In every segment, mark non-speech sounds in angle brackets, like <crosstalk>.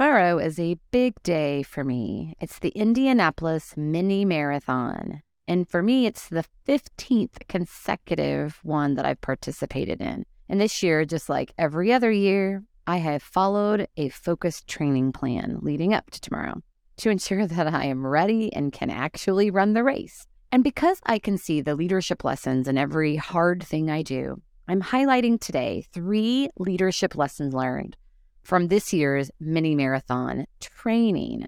Tomorrow is a big day for me. It's the Indianapolis Mini Marathon. And for me, it's the 15th consecutive one that I've participated in. And this year, just like every other year, I have followed a focused training plan leading up to tomorrow to ensure <laughs> that I am ready and can actually run the race. And because I can see the leadership lessons in every hard thing I do, I'm highlighting today three leadership lessons learned from this year's mini marathon training.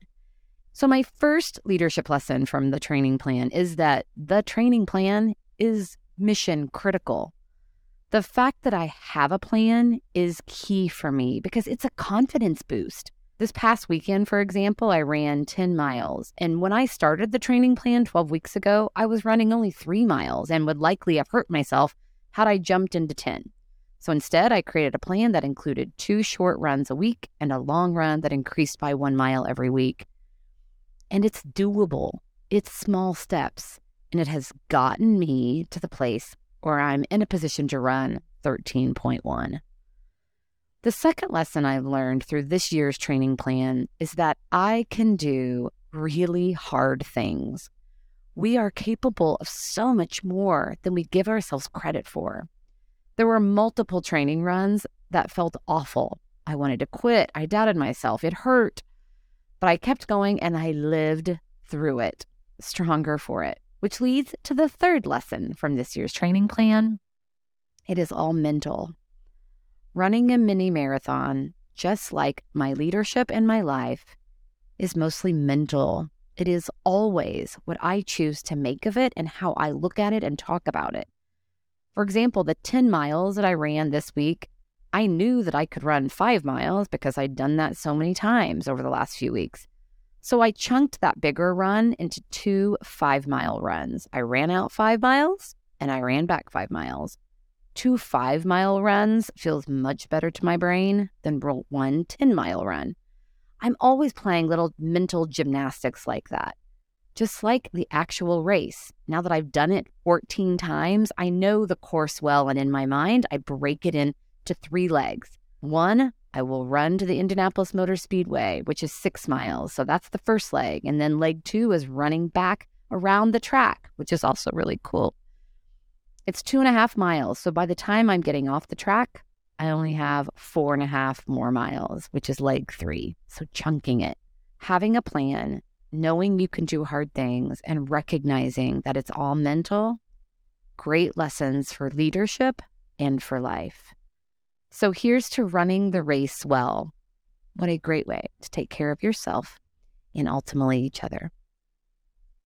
So, my first leadership lesson from the training plan is that the training plan is mission critical. The fact that I have a plan is key for me because it's a confidence boost. This past weekend, for example, I ran 10 miles. And when I started the training plan 12 weeks ago, I was running only three miles and would likely have hurt myself had I jumped into 10. So instead, I created a plan that included two short runs a week and a long run that increased by one mile every week. And it's doable, it's small steps, and it has gotten me to the place where I'm in a position to run 13.1. The second lesson I've learned through this year's training plan is that I can do really hard things. We are capable of so much more than we give ourselves credit for. There were multiple training runs that felt awful. I wanted to quit. I doubted myself. It hurt. But I kept going and I lived through it, stronger for it, which leads to the third lesson from this year's training plan. It is all mental. Running a mini marathon, just like my leadership and my life, is mostly mental. It is always what I choose to make of it and how I look at it and talk about it. For example, the 10 miles that I ran this week, I knew that I could run five miles because I'd done that so many times over the last few weeks. So I chunked that bigger run into two five mile runs. I ran out five miles and I ran back five miles. Two five mile runs feels much better to my brain than one 10 mile run. I'm always playing little mental gymnastics like that just like the actual race. Now that I've done it 14 times, I know the course well. And in my mind, I break it into three legs. One, I will run to the Indianapolis Motor Speedway, which is six miles. So that's the first leg. And then leg two is running back around the track, which is also really cool. It's two and a half miles. So by the time I'm getting off the track, I only have four and a half more miles, which is leg three. So chunking it, having a plan, knowing you can do hard things and recognizing that it's all mental, great lessons for leadership and for life. So here's to running the race well. What a great way to take care of yourself and ultimately each other.